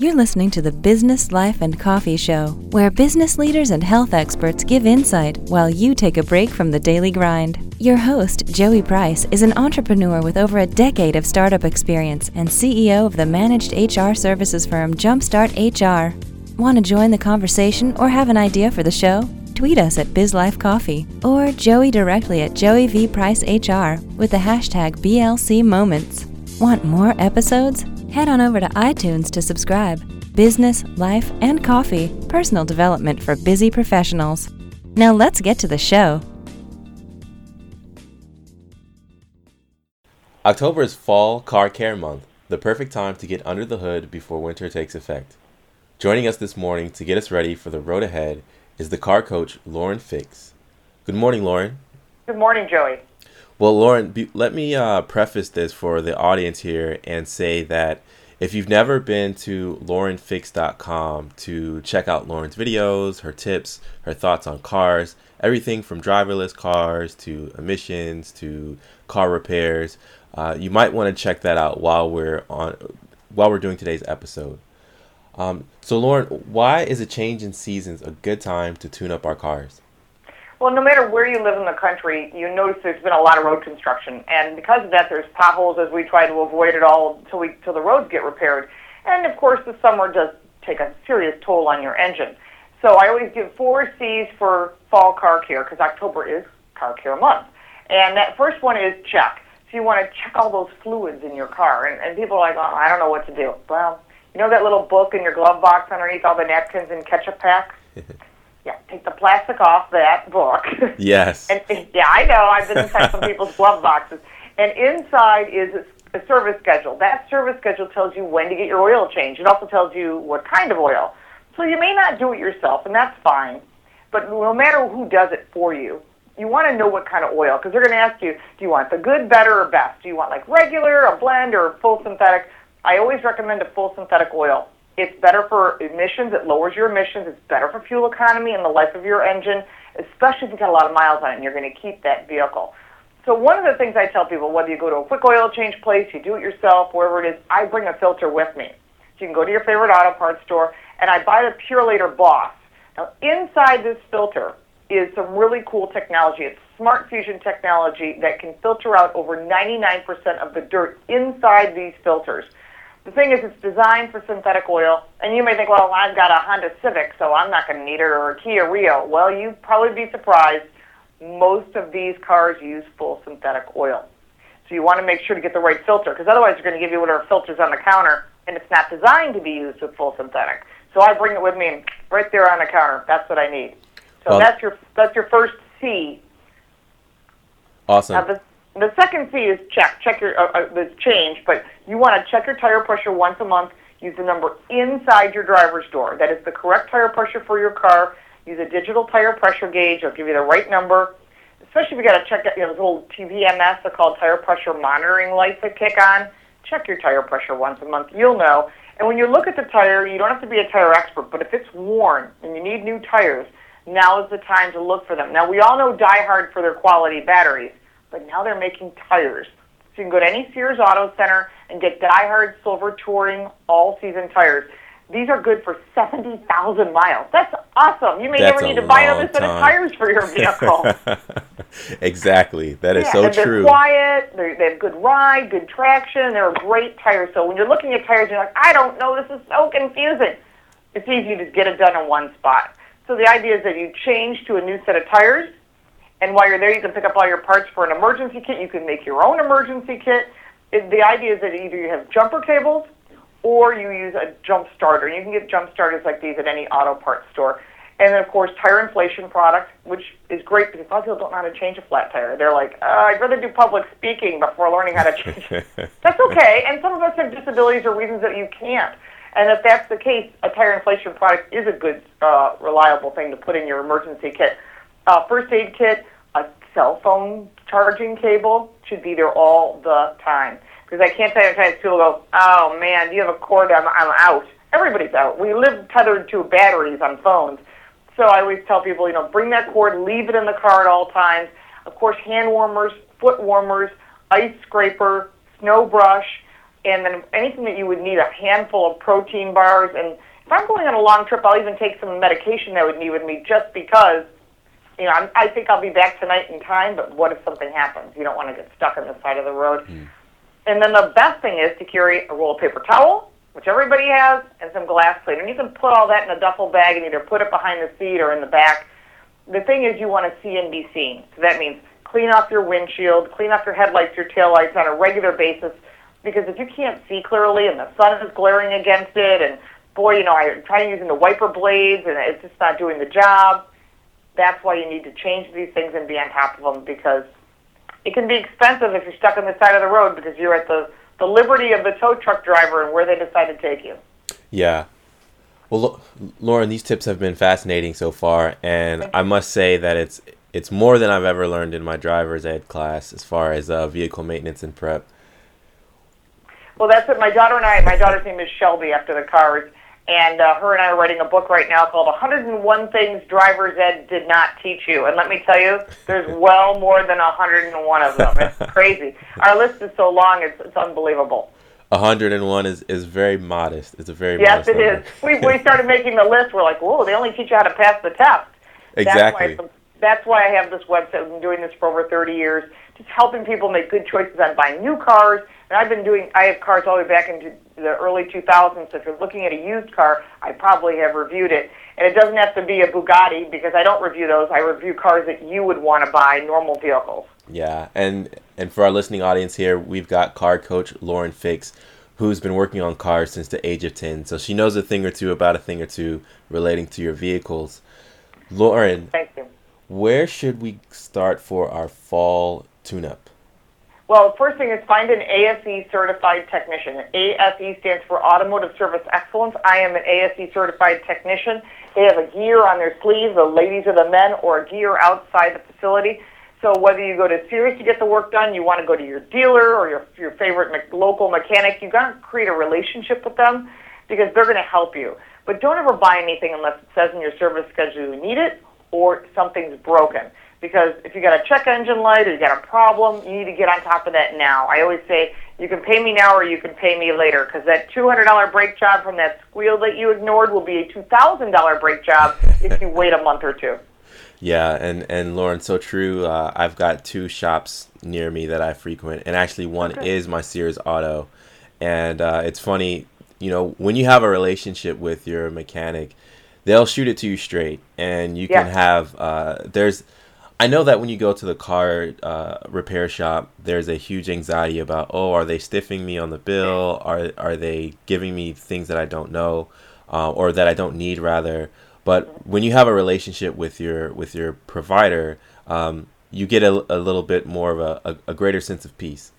You're listening to the Business, Life, and Coffee Show, where business leaders and health experts give insight while you take a break from the daily grind. Your host, Joey Price, is an entrepreneur with over a decade of startup experience and CEO of the managed HR services firm Jumpstart HR. Want to join the conversation or have an idea for the show? Tweet us at BizLifeCoffee or Joey directly at Joey V Price HR with the hashtag BLC Moments. Want more episodes? Head on over to iTunes to subscribe. Business, life, and coffee personal development for busy professionals. Now let's get to the show. October is Fall Car Care Month, the perfect time to get under the hood before winter takes effect. Joining us this morning to get us ready for the road ahead is the car coach, Lauren Fix. Good morning, Lauren. Good morning, Joey. Well, Lauren, be, let me uh, preface this for the audience here and say that if you've never been to laurenfix.com to check out Lauren's videos, her tips, her thoughts on cars, everything from driverless cars to emissions to car repairs, uh, you might want to check that out while we're on while we're doing today's episode. Um, so, Lauren, why is a change in seasons a good time to tune up our cars? Well, no matter where you live in the country, you notice there's been a lot of road construction, and because of that, there's potholes as we try to avoid it all until we till the roads get repaired. And of course, the summer does take a serious toll on your engine. So I always give four C's for fall car care because October is car care month. And that first one is check. So you want to check all those fluids in your car. And, and people are like, oh, I don't know what to do. Well, you know that little book in your glove box underneath all the napkins and ketchup packs? yeah, take the plastic off that book. Yes. and yeah, I know. I've been inside some people's glove boxes. And inside is a, a service schedule. That service schedule tells you when to get your oil changed. It also tells you what kind of oil. So you may not do it yourself, and that's fine. But no matter who does it for you, you want to know what kind of oil because they're going to ask you, do you want the good, better, or best? Do you want like regular, a blend, or full synthetic? I always recommend a full synthetic oil. It's better for emissions. It lowers your emissions. It's better for fuel economy and the life of your engine, especially if you've got a lot of miles on it and you're going to keep that vehicle. So one of the things I tell people, whether you go to a quick oil change place, you do it yourself, wherever it is, I bring a filter with me. So you can go to your favorite auto parts store, and I buy the Purolator Boss. Now, inside this filter is some really cool technology. It's smart fusion technology that can filter out over 99% of the dirt inside these filters. The thing is, it's designed for synthetic oil, and you may think, well, I've got a Honda Civic, so I'm not going to need it, or a Kia Rio. Well, you'd probably be surprised. Most of these cars use full synthetic oil. So you want to make sure to get the right filter, because otherwise they're going to give you whatever filters on the counter, and it's not designed to be used with full synthetic. So I bring it with me right there on the counter. That's what I need. So Well- that's your that's your first C. Awesome. Now the the second C is check. Check your uh, uh, the change, but you want to check your tire pressure once a month. Use the number inside your driver's door. That is the correct tire pressure for your car. Use a digital tire pressure gauge. It'll give you the right number. Especially if you got to check out, you know, those little TPMS, they're called tire pressure monitoring lights that kick on. Check your tire pressure once a month. You'll know. And when you look at the tire, you don't have to be a tire expert, but if it's worn and you need new tires, now is the time to look for them. Now, we all know Diehard for their quality batteries, but now they're making tires. So you can go to any Sears Auto Center and get Diehard Silver Touring all-season tires. These are good for 70,000 miles. That's awesome. You may That's never need to buy another set of tires for your vehicle. exactly. That is Yeah, so and they're true. quiet. They're, they have good ride, good traction. They're a great tire. So when you're looking at tires, you're like, I don't know. This is so confusing. It's easy to get it done in one spot. So the idea is that you change to a new set of tires, and while you're there, you can pick up all your parts for an emergency kit. You can make your own emergency kit. It, the idea is that either you have jumper cables or you use a jump starter. You can get jump starters like these at any auto parts store. And then, of course, tire inflation product, which is great because a lot of people don't know how to change a flat tire. They're like, uh, I'd rather do public speaking before learning how to change. That's okay. And some of us have disabilities or reasons that you can't. And if that's the case, a tire inflation product is a good, uh, reliable thing to put in your emergency kit. Uh, first aid kit, cell phone charging cable should be there all the time. Because I can't tell you how many times people go, oh man, you have a cord? I'm, I'm out. Everybody's out. We live tethered to batteries on phones. So I always tell people, you know, bring that cord, leave it in the car at all times. Of course, hand warmers, foot warmers, ice scraper, snow brush, and then anything that you would need a handful of protein bars. And if I'm going on a long trip, I'll even take some medication that I would need with me just because. You know, I'm, I think I'll be back tonight in time, but what if something happens? You don't want to get stuck on the side of the road. Mm. And then the best thing is to carry a roll of paper towel, which everybody has, and some glass cleaner. And you can put all that in a duffel bag and either put it behind the seat or in the back. The thing is, you want to see and be seen. So that means clean off your windshield, clean off your headlights, your taillights on a regular basis. Because if you can't see clearly and the sun is glaring against it, and boy, you know, I'm trying using the wiper blades and it's just not doing the job. That's why you need to change these things and be on top of them because it can be expensive if you're stuck on the side of the road because you're at the, the liberty of the tow truck driver and where they decide to take you. Yeah. Well, Lauren, these tips have been fascinating so far, and I must say that it's it's more than I've ever learned in my driver's ed class as far as uh, vehicle maintenance and prep. Well, that's what my daughter and I, my daughter's name is Shelby after the cars, and uh, her and I are writing a book right now called 101 Things Driver's Ed Did Not Teach You. And let me tell you, there's well more than 101 of them. It's crazy. Our list is so long, it's, it's unbelievable. 101 is, is very modest. It's a very Yes, modest it number. is. We, we started making the list. We're like, whoa, they only teach you how to pass the test. Exactly. That's why, that's why I have this website. I've been doing this for over 30 years, just helping people make good choices on buying new cars. And I've been doing, I have cars all the way back into the early 2000s. So if you're looking at a used car, I probably have reviewed it. And it doesn't have to be a Bugatti because I don't review those. I review cars that you would want to buy, normal vehicles. Yeah, and and for our listening audience here, we've got car coach Lauren Fix, who's been working on cars since the age of 10. So she knows a thing or two about a thing or two relating to your vehicles. Lauren, Thank you. where should we start for our fall tune-up? Well, first thing is find an ASE certified technician. ASE stands for Automotive Service Excellence. I am an ASE certified technician. They have a gear on their sleeve, the ladies or the men, or a gear outside the facility. So whether you go to Sears to get the work done, you want to go to your dealer or your, your favorite me- local mechanic, you've got to create a relationship with them because they're going to help you. But don't ever buy anything unless it says in your service schedule you need it or something's broken. Because if you got a check engine light or you got a problem, you need to get on top of that now. I always say you can pay me now or you can pay me later because that $200 brake job from that squeal that you ignored will be a $2,000 brake job if you wait a month or two. Yeah, and and Lauren, so true. Uh, I've got two shops near me that I frequent, and actually one Okay. is my Sears Auto. And uh, it's funny, you know, when you have a relationship with your mechanic, they'll shoot it to you straight, and you can have. Uh, there's, I know that when you go to the car uh, repair shop, there's a huge anxiety about, oh, are they stiffing me on the bill? Are are they giving me things that I don't know, uh, or that I don't need rather? But when you have a relationship with your with your provider, um, you get a, a little bit more of a, a, a greater sense of peace.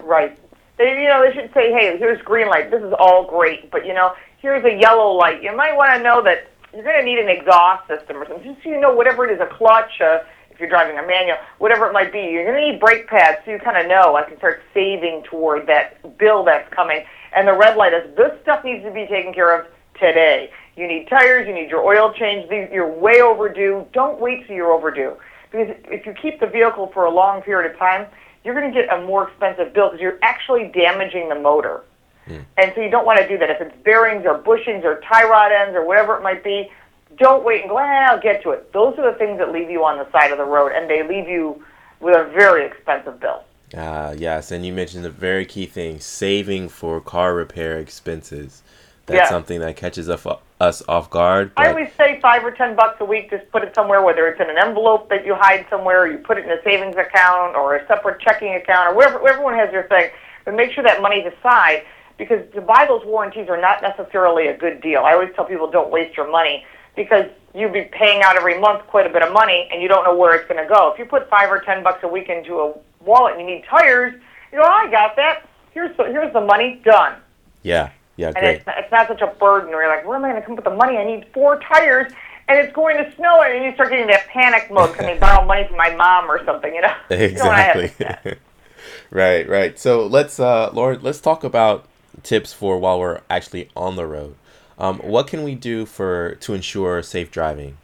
Right. They, you know, they should say, hey, here's green light. This is all great, but you know, here's a yellow light. You might want to know that you're going to need an exhaust system or something. Just so you know, whatever it is, a clutch, uh, if you're driving a manual, whatever it might be, you're going to need brake pads so you kind of know. I can start saving toward that bill that's coming. And the red light is this stuff needs to be taken care of today. You need tires, you need your oil change. You're way overdue. Don't wait till you're overdue. Because if you keep the vehicle for a long period of time, you're going to get a more expensive bill because you're actually damaging the motor. Hmm. And so you don't want to do that. If it's bearings or bushings or tie rod ends or whatever it might be, don't wait and go, ah, I'll get to it. Those are the things that leave you on the side of the road, and they leave you with a very expensive bill. Ah, yes, and you mentioned a very key thing: saving for car repair expenses. That's Yeah. something that catches us us off guard. I always say five or ten bucks a week. Just put it somewhere, whether it's in an envelope that you hide somewhere, or you put it in a savings account or a separate checking account, or wherever everyone has their thing. But make sure that money's aside because to buy those warranties are not necessarily a good deal. I always tell people don't waste your money because you'd be paying out every month quite a bit of money and you don't know where it's going to go. If you put five or ten bucks a week into a wallet and you need tires, you know, I got that. Here's the, here's the money done. yeah, yeah, And great. it's, it's not such a burden where you're like, where am I going to come up with the money? I need four tires, and it's going to snow, and you start getting that panic mode. Can I borrow money from my mom or something? You know, You don't wanna have Exactly. right, right. So let's, uh, Lauren, let's talk about tips for while we're actually on the road. Um, what can we do for to ensure safe driving?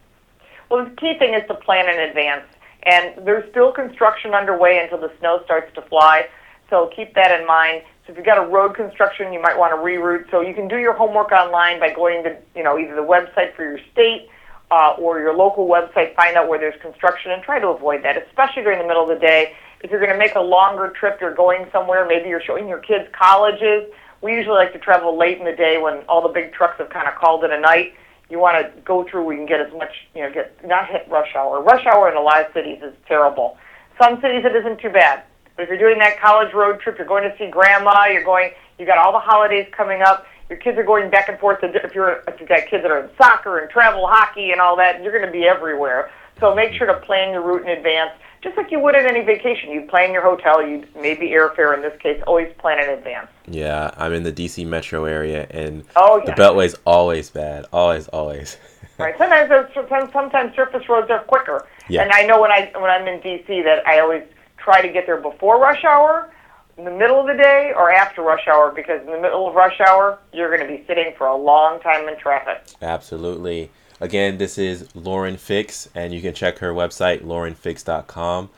Well, the key thing is to plan in advance. And there's still construction underway until the snow starts to fly. So keep that in mind. So if you've got a road construction, you might want to reroute. So you can do your homework online by going to, you know, either the website for your state uh, or your local website, find out where there's construction and try to avoid that, especially during the middle of the day. If you're going to make a longer trip, you're going somewhere, maybe you're showing your kids colleges. We usually like to travel late in the day when all the big trucks have kind of called it a night. You want to go through where you can get as much, you know, get not hit rush hour. Rush hour in a lot of cities is terrible. Some cities it isn't too bad. But if you're doing that college road trip, you're going to see grandma, you're going, you got all the holidays coming up, your kids are going back and forth. If you're if you've got kids that are in soccer and travel hockey and all that, you're going to be everywhere. So make mm-hmm. sure to plan your route in advance, just like you would at any vacation. You'd plan your hotel, you'd maybe airfare in this case. Always plan in advance. Yeah, I'm in the DC metro area, and oh, yeah. the Beltway's always bad. Always, always. right. Sometimes sometimes surface roads are quicker. Yeah. And I know when I when I'm in DC that I always try to get there before rush hour in the middle of the day or after rush hour because in the middle of rush hour, you're going to be sitting for a long time in traffic. Absolutely. Again, this is Lauren Fix, and you can check her website, laurenfix.com.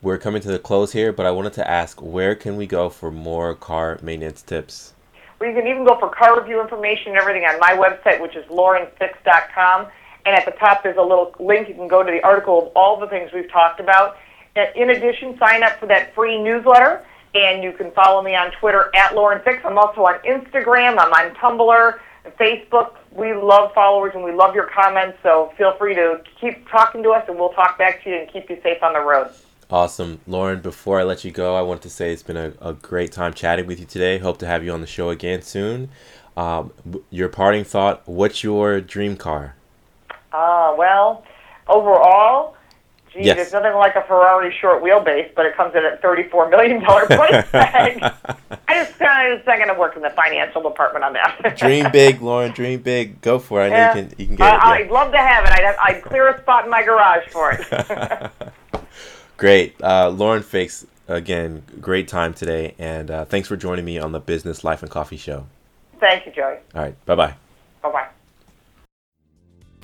We're coming to the close here, but I wanted to ask where can we go for more car maintenance tips? Well, you can even go for car review information and everything on my website, which is laurenfix.com. And at the top, there's a little link. You can go to the article of all the things we've talked about. In addition, sign up for that free newsletter and you can follow me on Twitter at Lauren Fix. I'm also on Instagram. I'm on Tumblr, Facebook. We love followers and we love your comments. So feel free to keep talking to us, and we'll talk back to you and keep you safe on the road. Awesome. Lauren, before I let you go, I want to say it's been a, a great time chatting with you today. Hope to have you on the show again soon. Um, your parting thought what's your dream car? Uh, well, overall, Gee, yes. there's nothing like a Ferrari short wheelbase, but it comes in at $34 million price tag. I just kind of second to work in the financial department on that. dream big, Lauren. Dream big. Go for it. I know you can. You can get I, it. I'd love to have it. I'd, I'd clear a spot in my garage for it. great, uh, Lauren Fix. Again, great time today, and uh, thanks for joining me on the Business Life and Coffee Show. Thank you, Joey. All right. Bye bye. Bye bye.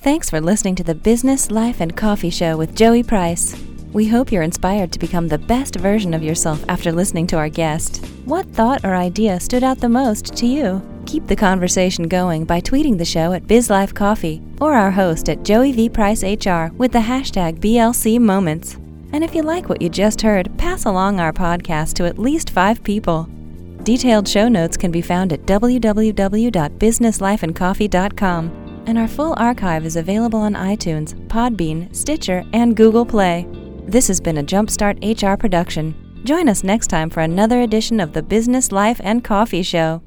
Thanks for listening to the Business, Life, and Coffee Show with Joey Price. We hope you're inspired to become the best version of yourself after listening to our guest. What thought or idea stood out the most to you? Keep the conversation going by tweeting the show at BizLifeCoffee or our host at Joey V. Price HR with the hashtag BLC Moments. And if you like what you just heard, pass along our podcast to at least five people. Detailed show notes can be found at www.businesslifeandcoffee.com and our full archive is available on iTunes, Podbean, Stitcher, and Google Play. This has been a Jumpstart HR production. Join us next time for another edition of the Business Life and Coffee Show.